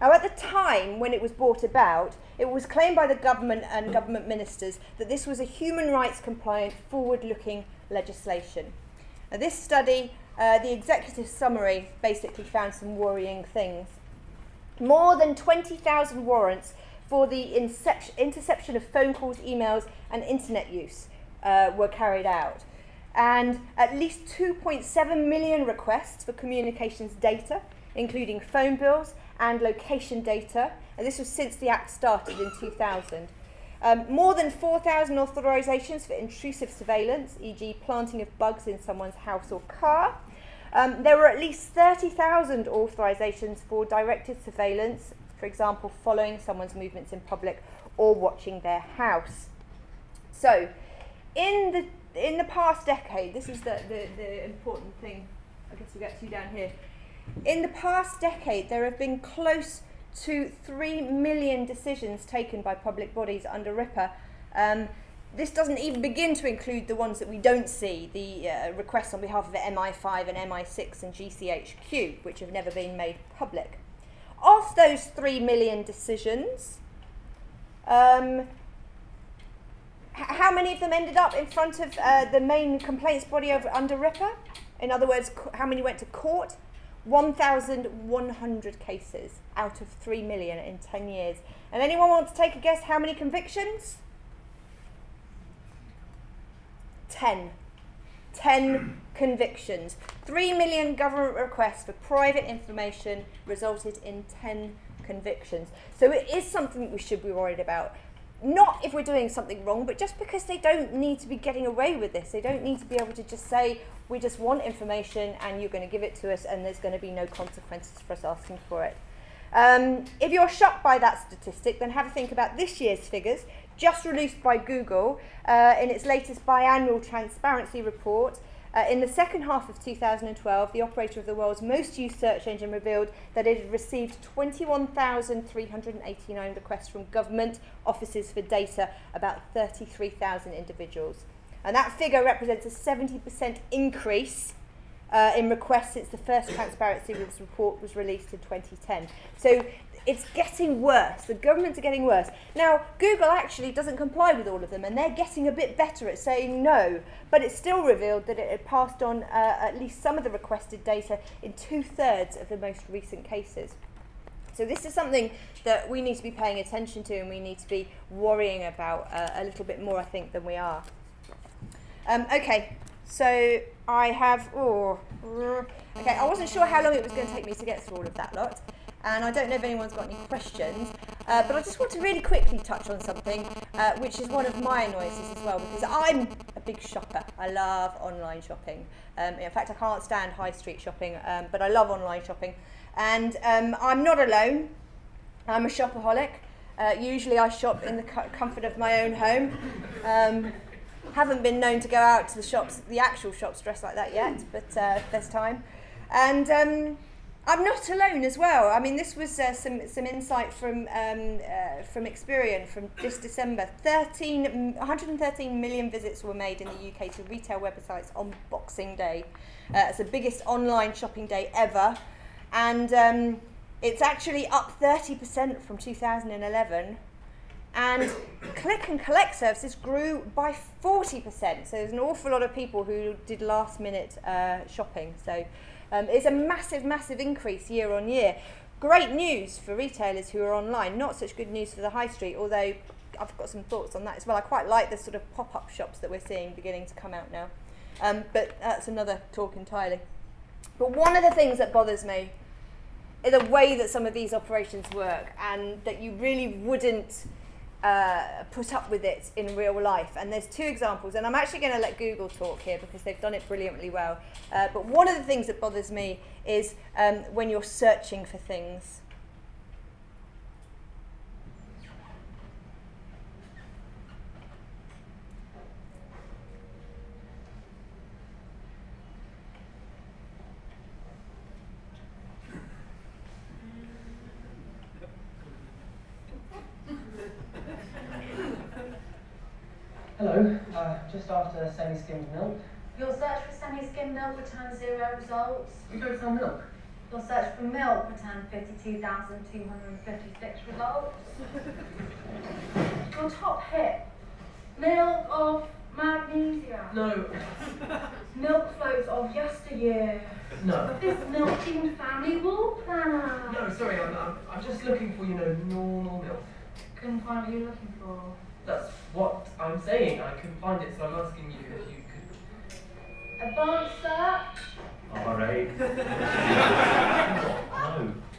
Now, at the time when it was brought about, it was claimed by the government and government ministers that this was a human rights compliant, forward looking legislation. Now, this study, uh, the executive summary, basically found some worrying things. More than 20,000 warrants for the interception of phone calls, emails, and internet use uh, were carried out. And at least 2.7 million requests for communications data, including phone bills and location data, and this was since the Act started in 2000. Um, more than 4,000 authorisations for intrusive surveillance, e.g., planting of bugs in someone's house or car. Um, there were at least 30,000 authorisations for directed surveillance, for example, following someone's movements in public or watching their house. So, in the in the past decade, this is the, the, the important thing. I guess we'll get to you down here. In the past decade, there have been close to 3 million decisions taken by public bodies under RIPA. Um, this doesn't even begin to include the ones that we don't see, the uh, requests on behalf of the MI5 and MI6 and GCHQ, which have never been made public. Of those 3 million decisions, um, how many of them ended up in front of uh, the main complaints body under RIPA? In other words, how many went to court? 1,100 cases out of 3 million in 10 years. And anyone want to take a guess how many convictions? 10. 10 convictions. 3 million government requests for private information resulted in 10 convictions. So it is something we should be worried about not if we're doing something wrong, but just because they don't need to be getting away with this. They don't need to be able to just say, we just want information and you're going to give it to us and there's going to be no consequences for us asking for it. Um, if you're shocked by that statistic, then have a think about this year's figures, just released by Google uh, in its latest biannual transparency report. Uh, in the second half of 2012, the operator of the world's most used search engine revealed that it had received 21,389 requests from government offices for data about 33,000 individuals. And that figure represents a 70% increase uh, in requests since the first transparency report was released in 2010. So it's getting worse. The governments are getting worse. Now, Google actually doesn't comply with all of them, and they're getting a bit better at saying no, but it still revealed that it had passed on uh, at least some of the requested data in two thirds of the most recent cases. So, this is something that we need to be paying attention to and we need to be worrying about uh, a little bit more, I think, than we are. Um, okay, so I have. Oh, okay, I wasn't sure how long it was going to take me to get through all of that lot and I don't know if anyone's got any questions, uh, but I just want to really quickly touch on something uh, which is one of my annoyances as well, because I'm a big shopper. I love online shopping. Um, in fact, I can't stand high street shopping, um, but I love online shopping. And um, I'm not alone, I'm a shopaholic. Uh, usually I shop in the comfort of my own home. Haven't been known to go out to the shops, the actual shops dressed like that yet, but uh, there's time. And um, I'm not alone as well. I mean, this was uh, some some insight from um, uh, from Experian from this December. 13, 113 million visits were made in the UK to retail websites on Boxing Day. Uh, it's the biggest online shopping day ever, and um, it's actually up 30% from 2011. And click and collect services grew by 40%. So there's an awful lot of people who did last minute uh, shopping. So um, it's a massive, massive increase year on year. Great news for retailers who are online, not such good news for the high street, although I've got some thoughts on that as well. I quite like the sort of pop up shops that we're seeing beginning to come out now. Um, but that's another talk entirely. But one of the things that bothers me is the way that some of these operations work, and that you really wouldn't uh, put up with it in real life. And there's two examples, and I'm actually going to let Google talk here because they've done it brilliantly well. Uh, but one of the things that bothers me is um, when you're searching for things. Hello, uh, just after semi-skimmed milk. Your search for semi-skimmed milk returned zero results. We go for milk. Your search for milk returned 52,256 results. Your top hit, milk of magnesia. No, Milk floats of yesteryear. no. This milk-themed family wall planner. No, sorry, I'm, I'm, I'm just looking for, you know, normal milk. Couldn't find what you're looking for. That's what I'm saying. I couldn't find it, so I'm asking you if you could. Advanced search. Alright. <laughs> no.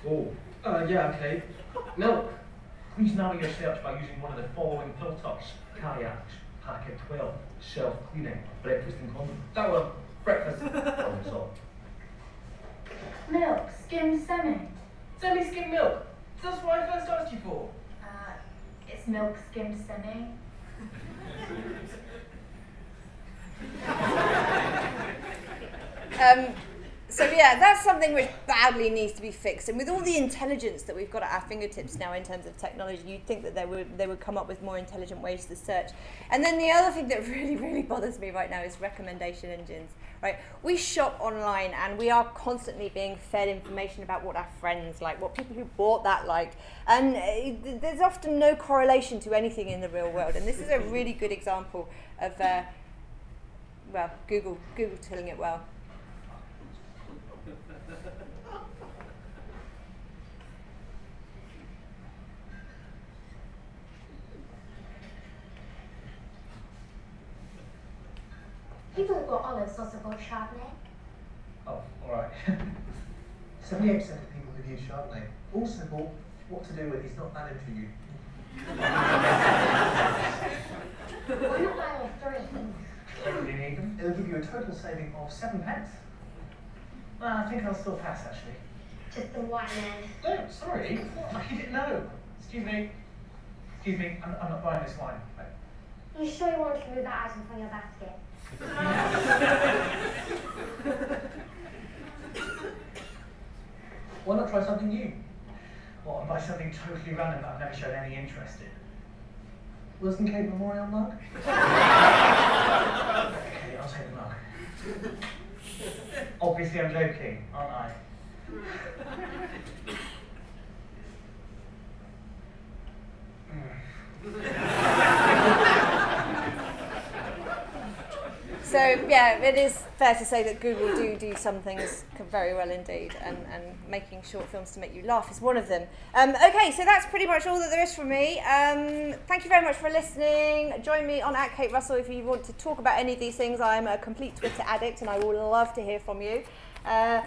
Oh. Uh, yeah, okay. Milk. Please narrow your search by using one of the following filters. Kayaks, packet 12, self-cleaning, breakfast and common. That one. Breakfast. <laughs> Problem solved. Milk, skimmed semi. Semi-skimmed milk. That's what I first asked you for. Uh, it's milk skimmed semi. <laughs> Um, so yeah, that's something which badly needs to be fixed. And with all the intelligence that we've got at our fingertips now in terms of technology, you'd think that they would they would come up with more intelligent ways to search. And then the other thing that <laughs> really really bothers me right now is recommendation engines. Right, we shop online and we are constantly being fed information about what our friends like, what people who bought that like, and uh, there's often no correlation to anything in the real world. And this is a really good example of. Uh, well, Google, Google telling it well. People who got olives also got Chardonnay. Oh, alright. <laughs> 78% of people who use Chardonnay also bought What to Do when It's Not That Into You. Buy all three? Really need them. It'll give you a total saving of seven pence. Well, I think I'll still pass actually. Just the one end. No, sorry. I didn't know. Excuse me. Excuse me, I'm, I'm not buying this wine. You sure you want to remove that item from your basket? <laughs> Why not try something new? What, buy something totally random that I've never shown any interest in? Wilson Cape Memorial mug? <laughs> okay, I'll take the mug. Obviously I'm joking, aren't I? <laughs> So yeah, it is fair to say that Google do do some things very well indeed, and, and making short films to make you laugh is one of them. Um, okay, so that's pretty much all that there is from me. Um, thank you very much for listening. Join me on at Kate Russell if you want to talk about any of these things. I'm a complete Twitter addict, and I will love to hear from you. Uh,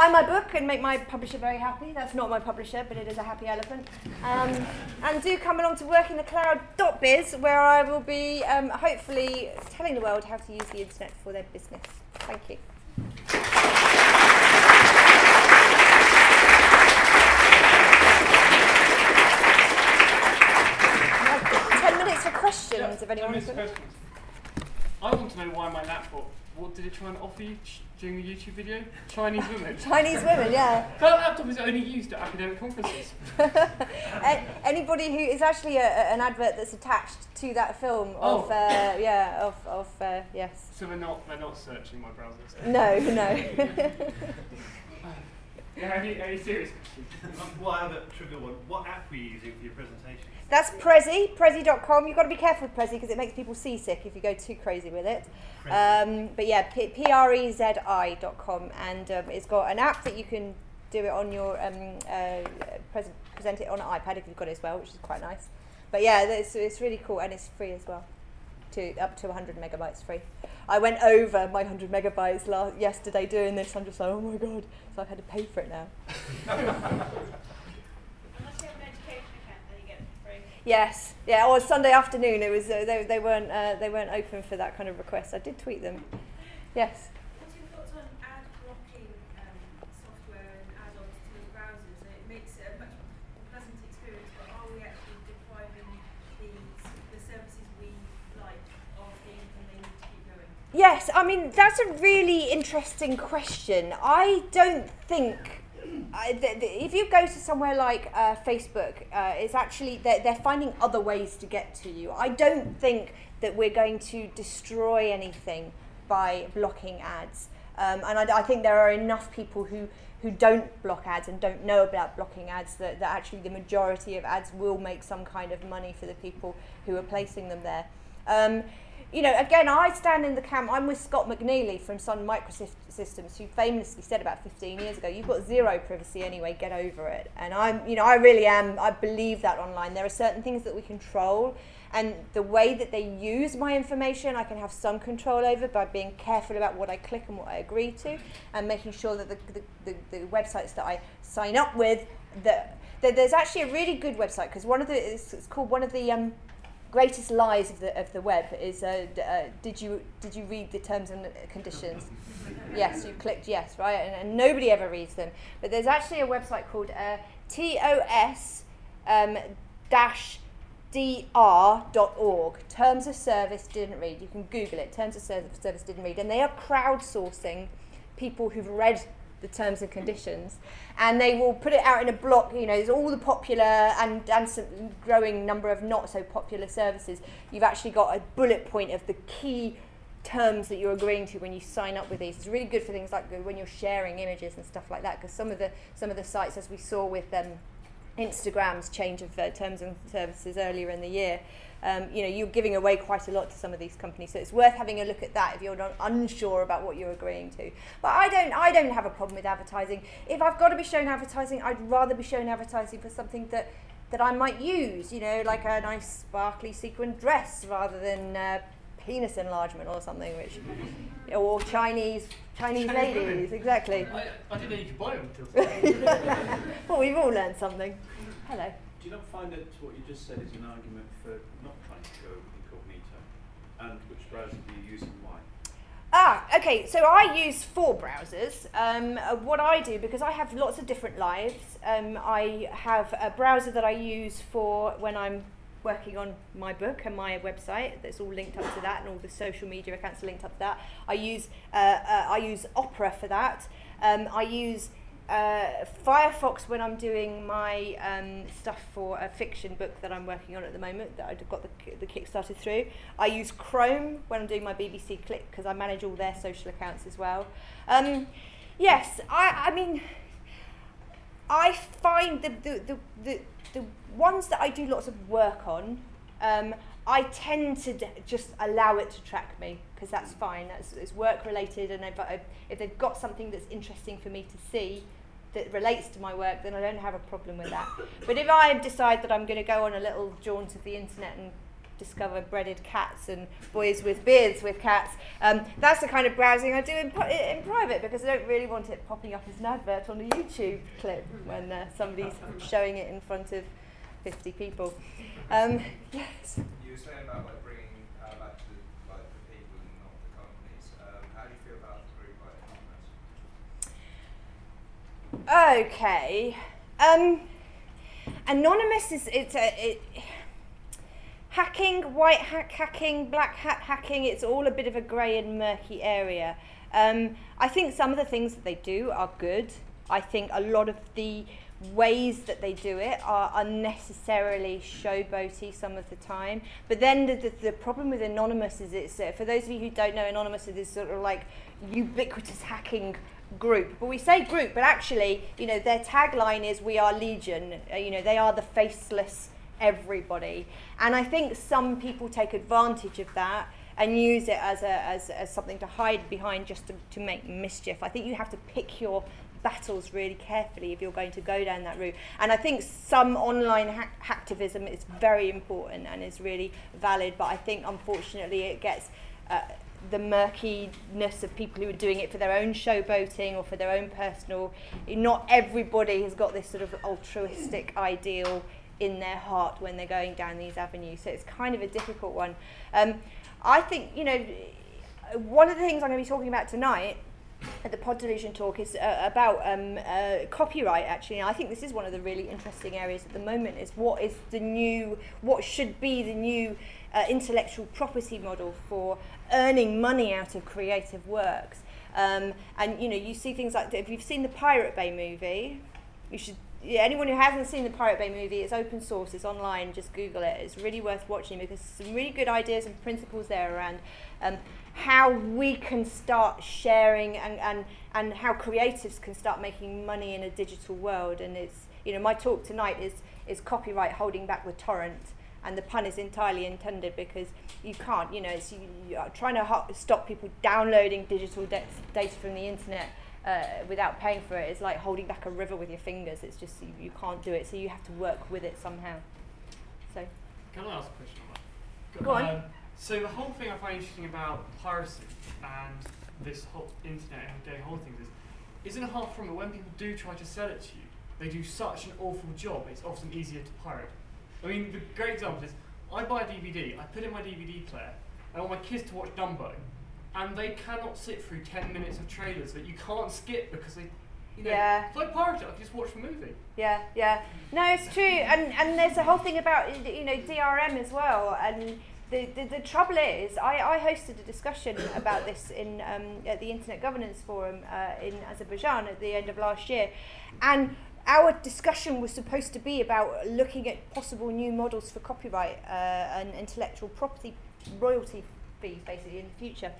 buy my book and make my publisher very happy. That's not my publisher, but it is a happy elephant. Um, and do come along to workingthecloud.biz, where I will be um, hopefully telling the world how to use the internet for their business. Thank you. Ten minutes for questions, if anyone minutes questions. I want to know why my laptop. What did it try and offer you during the YouTube video? Chinese women. <laughs> Chinese women, yeah. That laptop is only used at academic conferences. <laughs> Anybody who is actually a, a- an advert that's attached to that film of, Oh. uh, yeah, of, of uh, yes. So they're not they're not searching my browsers. No, no. Yeah, any, any serious questions? <laughs> Well, I have a trivial one. What app were you using for your presentation? That's Prezi, Prezi.com. You've got to be careful with Prezi because it makes people seasick if you go too crazy with it. Um, but yeah, P- P-R-E-Z-I.com. And um, it's got an app that you can do it on your, um, uh, present, present it on an iPad if you've got it as well, which is quite nice. But yeah, it's, it's really cool and it's free as well. To, up to 100 megabytes free. I went over my 100 megabytes last, yesterday doing this. I'm just like, oh my god. So I've had to pay for it now. <laughs> Unless you have an education account, then you get it for free. Yes, yeah. Or Sunday afternoon, it was uh, they, they weren't uh, they weren't open for that kind of request. I did tweet them. Yes. What's your thoughts on ad blocking um, software and add-ons to the browsers? It makes it a much more pleasant experience, but are we actually depriving the, the services we like of the income they need to keep going? Yes, I mean that's a really interesting question. I don't think If you go to somewhere like uh, Facebook, uh, it's actually they're, they're finding other ways to get to you. I don't think that we're going to destroy anything by blocking ads, um, and I, I think there are enough people who who don't block ads and don't know about blocking ads that, that actually the majority of ads will make some kind of money for the people who are placing them there. Um, you know, again, I stand in the camp. I'm with Scott McNealy from Sun Microsystems, who famously said about 15 years ago, "You've got zero privacy anyway. Get over it." And I'm, you know, I really am. I believe that online. There are certain things that we control, and the way that they use my information, I can have some control over by being careful about what I click and what I agree to, and making sure that the the, the, the websites that I sign up with, that, that there's actually a really good website because one of the it's, it's called one of the um, greatest lies of the of the web is uh, uh, did you did you read the terms and conditions? <laughs> yes, you clicked yes, right, and, and nobody ever reads them. But there's actually a website called uh, TOS um, dash dr.org. Terms of service didn't read. You can Google it. Terms of service didn't read, and they are crowdsourcing people who've read the terms and conditions, and they will put it out in a block. You know, there's all the popular and and some growing number of not so popular services. You've actually got a bullet point of the key terms that you're agreeing to when you sign up with these. It's really good for things like when you're sharing images and stuff like that. Because some of the some of the sites, as we saw with um, Instagram's change of uh, terms and services earlier in the year. Um, you know, you're giving away quite a lot to some of these companies, so it's worth having a look at that if you're not unsure about what you're agreeing to. But I don't, I don't have a problem with advertising. If I've got to be shown advertising, I'd rather be shown advertising for something that that I might use. You know, like a nice sparkly sequin dress rather than uh, penis enlargement or something, which or Chinese Chinese ladies, exactly. I, I didn't know you could buy them until <laughs> well, we've all learned something. Hello. Do you not find that what you just said is an argument for not trying to go incognito? And which browser do you use and why? Ah, okay. So I use four browsers. Um, uh, what I do, because I have lots of different lives, um, I have a browser that I use for when I'm working on my book and my website that's all linked up to that and all the social media accounts are linked up to that I use uh, uh, I use Opera for that um, I use uh, Firefox when I'm doing my um, stuff for a fiction book that I'm working on at the moment that I've got the, the Kickstarter through. I use Chrome when I'm doing my BBC Click because I manage all their social accounts as well. Um, yes, I, I mean, I find the, the, the, the, the ones that I do lots of work on, um, I tend to just allow it to track me because that's fine. That's it's work related, and if, I, if they've got something that's interesting for me to see that relates to my work, then I don't have a problem with that. But if I decide that I'm going to go on a little jaunt of the internet and discover breaded cats and boys with beards with cats. Um, that's the kind of browsing I do in, in private because I don't really want it popping up as an advert on a YouTube clip when uh, somebody's showing it in front of 50 people. Um, <laughs> yes. You were saying about like bringing uh, back to like the people and not the companies. Um, how do you feel about the group like Anonymous? Okay. Um, anonymous is it's a it, hacking, white hat hacking, black hat hacking. It's all a bit of a grey and murky area. Um, I think some of the things that they do are good. I think a lot of the ways that they do it are unnecessarily showboaty some of the time. But then the, the, the problem with Anonymous is it's, uh, for those of you who don't know, Anonymous is this sort of like ubiquitous hacking group. But we say group, but actually, you know, their tagline is "We are Legion." Uh, you know, they are the faceless everybody. And I think some people take advantage of that and use it as, a, as, as something to hide behind just to, to make mischief. I think you have to pick your battles really carefully if you're going to go down that route. And I think some online ha- hacktivism is very important and is really valid, but I think unfortunately it gets. Uh, the murkiness of people who are doing it for their own showboating or for their own personal. Not everybody has got this sort of altruistic ideal in their heart when they're going down these avenues. So it's kind of a difficult one. Um, I think, you know, one of the things I'm going to be talking about tonight at the Pod Delusion talk is uh, about um, uh, copyright actually. And I think this is one of the really interesting areas at the moment is what is the new, what should be the new uh, intellectual property model for earning money out of creative works. Um, and you know, you see things like if you've seen the Pirate Bay movie, you should. Yeah, anyone who hasn't seen the Pirate Bay movie, it's open source, it's online, just Google it. It's really worth watching because some really good ideas and principles there around um, how we can start sharing and, and, and how creatives can start making money in a digital world. And it's, you know, my talk tonight is, is copyright holding back the torrent. And the pun is entirely intended because you can't, you know, it's, you, you are trying to ho- stop people downloading digital de- data from the internet uh, without paying for it. It's like holding back a river with your fingers. It's just, you, you can't do it. So you have to work with it somehow. So, Can I ask a question on that? Go on. Um, so the whole thing I find interesting about piracy and this whole internet and hold of things is, isn't it hard from it when people do try to sell it to you, they do such an awful job, it's often easier to pirate. I mean, the great example is, I buy a DVD, I put in my DVD player, I want my kids to watch Dumbo, and they cannot sit through 10 minutes of trailers that you can't skip because they, you know, Yeah. if I pirate I can just watch the movie. Yeah, yeah. No, it's true, and and there's a whole thing about you know DRM as well, and the the, the trouble is, I, I hosted a discussion <coughs> about this in um, at the Internet Governance Forum uh, in Azerbaijan at the end of last year, and our discussion was supposed to be about looking at possible new models for copyright uh, and intellectual property royalty fees, basically in the future.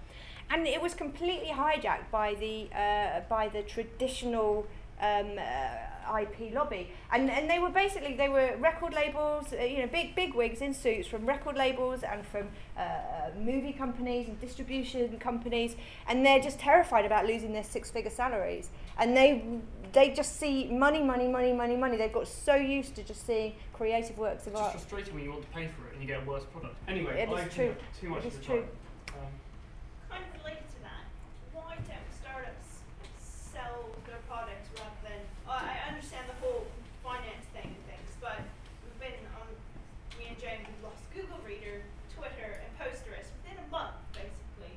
And it was completely hijacked by the uh, by the traditional um, uh, IP lobby, and and they were basically they were record labels, uh, you know, big big wigs in suits from record labels and from uh, movie companies and distribution companies, and they're just terrified about losing their six figure salaries, and they they just see money, money, money, money, money. They've got so used to just seeing creative works of It's art. frustrating when you want to pay for it and you get a worse product. Anyway, It is I've true. too much It of true. time. Um, Kind of related to that, why don't startups sell their products rather than? I I understand the whole finance thing and things, but we've been on me and Jane we've lost Google Reader, Twitter, and Posterous within a month, basically.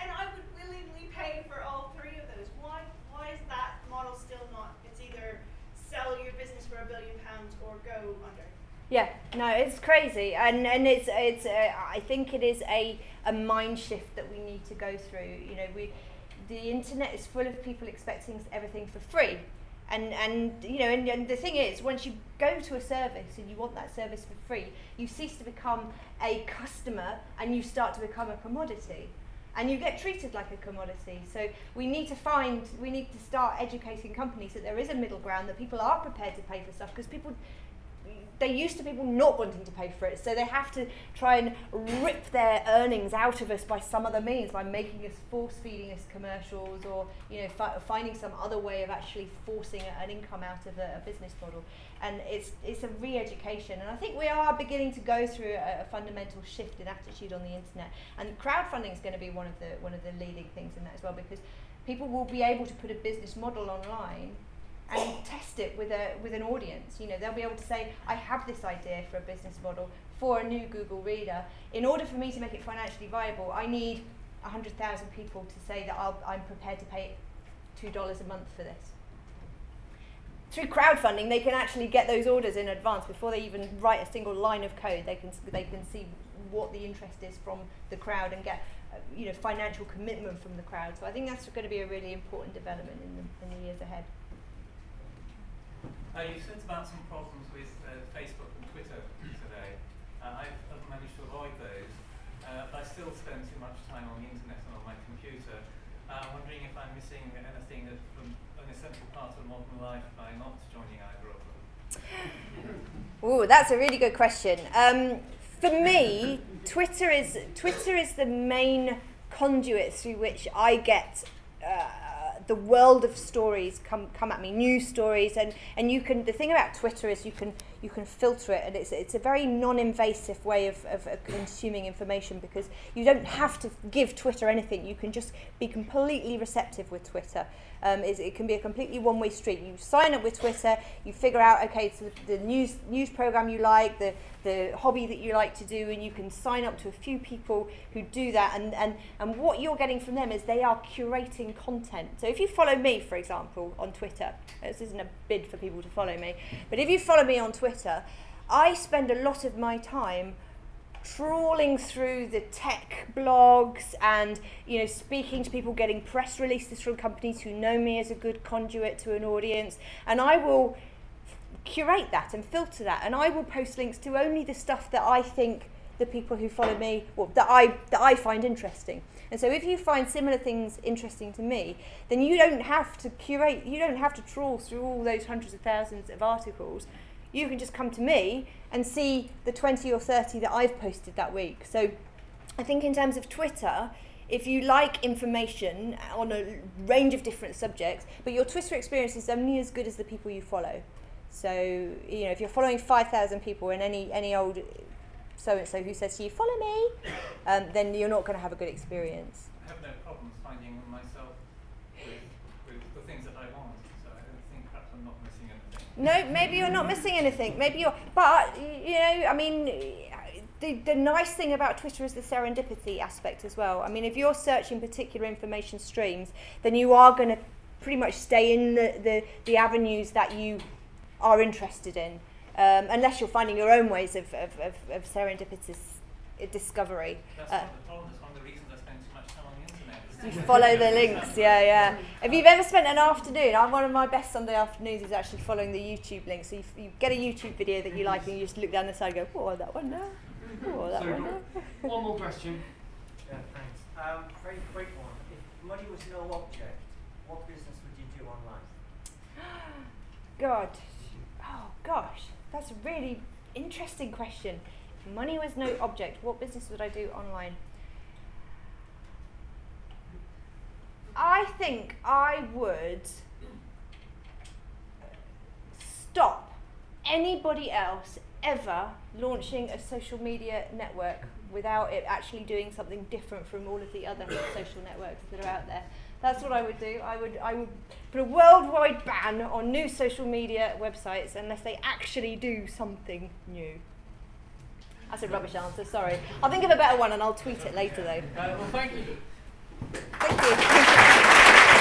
And I would willingly pay for all three of those. Why? Why is that model still not? It's either sell your business for a billion pounds or go under. Yeah, no, it's crazy, and and it's it's. Uh, I think it is a a mind shift that we need to go through. You know, we the internet is full of people expecting everything for free, and and you know, and, and the thing is, once you go to a service and you want that service for free, you cease to become a customer and you start to become a commodity. And you get treated like a commodity. So we need to find, we need to start educating companies that there is a middle ground, that people are prepared to pay for stuff, because people they're used to people not wanting to pay for it, so they have to try and rip their earnings out of us by some other means, by making us force feeding us commercials, or you know, fi- finding some other way of actually forcing an income out of a, a business model. And it's it's a re-education, and I think we are beginning to go through a, a fundamental shift in attitude on the internet. And crowdfunding is going to be one of the one of the leading things in that as well, because people will be able to put a business model online and test it with a with an audience. You know, they'll be able to say, I have this idea for a business model for a new Google Reader. In order for me to make it financially viable, I need hundred thousand people to say that I'll, I'm prepared to pay two dollars a month for this. Through crowdfunding, they can actually get those orders in advance before they even write a single line of code. They can they can see what the interest is from the crowd and get uh, you know financial commitment from the crowd. So I think that's going to be a really important development in the in the years ahead. Uh, you said about some problems with uh, Facebook and Twitter today. Uh, I've, I've managed to avoid those, uh, but I still spend too much time on the internet and on my computer. Uh, I'm wondering if I'm missing anything from an essential part of modern life by not joining either of them. <laughs> Ooh, that's a really good question. Um, for me, Twitter is Twitter is the main conduit through which I get uh, the world of stories come come at me, news stories, and and you can. The thing about Twitter is you can you can filter it, and it's it's a very non-invasive way of, of, of consuming information because you don't have to give Twitter anything. You can just be completely receptive with Twitter. Um, it's, it can be a completely one-way street. You sign up with Twitter, you figure out okay, the, the news news program you like, the the hobby that you like to do, and you can sign up to a few people who do that. And and and what you're getting from them is they are curating content. So if you follow me, for example, on Twitter, this isn't a bid for people to follow me, but if you follow me on Twitter, I spend a lot of my time trawling through the tech blogs and you know speaking to people getting press releases from companies who know me as a good conduit to an audience. And I will curate that and filter that. And I will post links to only the stuff that I think the people who follow me that I that I find interesting. And so if you find similar things interesting to me then you don't have to curate you don't have to trawl through all those hundreds of thousands of articles you can just come to me and see the 20 or 30 that I've posted that week. So I think in terms of Twitter, if you like information on a range of different subjects, but your Twitter experience is only as good as the people you follow. So, you know, if you're following 5,000 people and any, any old so and so who says to you, follow me, um, then you're not going to have a good experience. I have no problems finding myself with, with the things that I want, so I don't think perhaps I'm not missing anything. No, maybe you're not missing anything. Maybe you're, but you know, I mean, the the nice thing about Twitter is the serendipity aspect as well. I mean, if you're searching particular information streams, then you are going to pretty much stay in the, the the avenues that you are interested in, um, unless you're finding your own ways of of, of, of serendipitous discovery. That's Uh, you follow the links, yeah, yeah. If you've ever spent an afternoon, I'm one of my best Sunday afternoons is actually following the YouTube link. So you, you get a YouTube video that you like and you just look down the side and go, oh, that one there. Oh, that So, one there. <laughs> one more question. Yeah, thanks. Um, very quick one. If money was no object, what business would you do online? <gasps> God. Oh, gosh. That's a really interesting question. If money was no object, what business would I do online? I think I would stop anybody else ever launching a social media network without it actually doing something different from all of the other <coughs> social networks that are out there. That's what I would do. I would I would put a worldwide ban on new social media websites unless they actually do something new. That's a rubbish answer, sorry. I'll think of a better one and I'll tweet it later though. Uh, well, Thank you.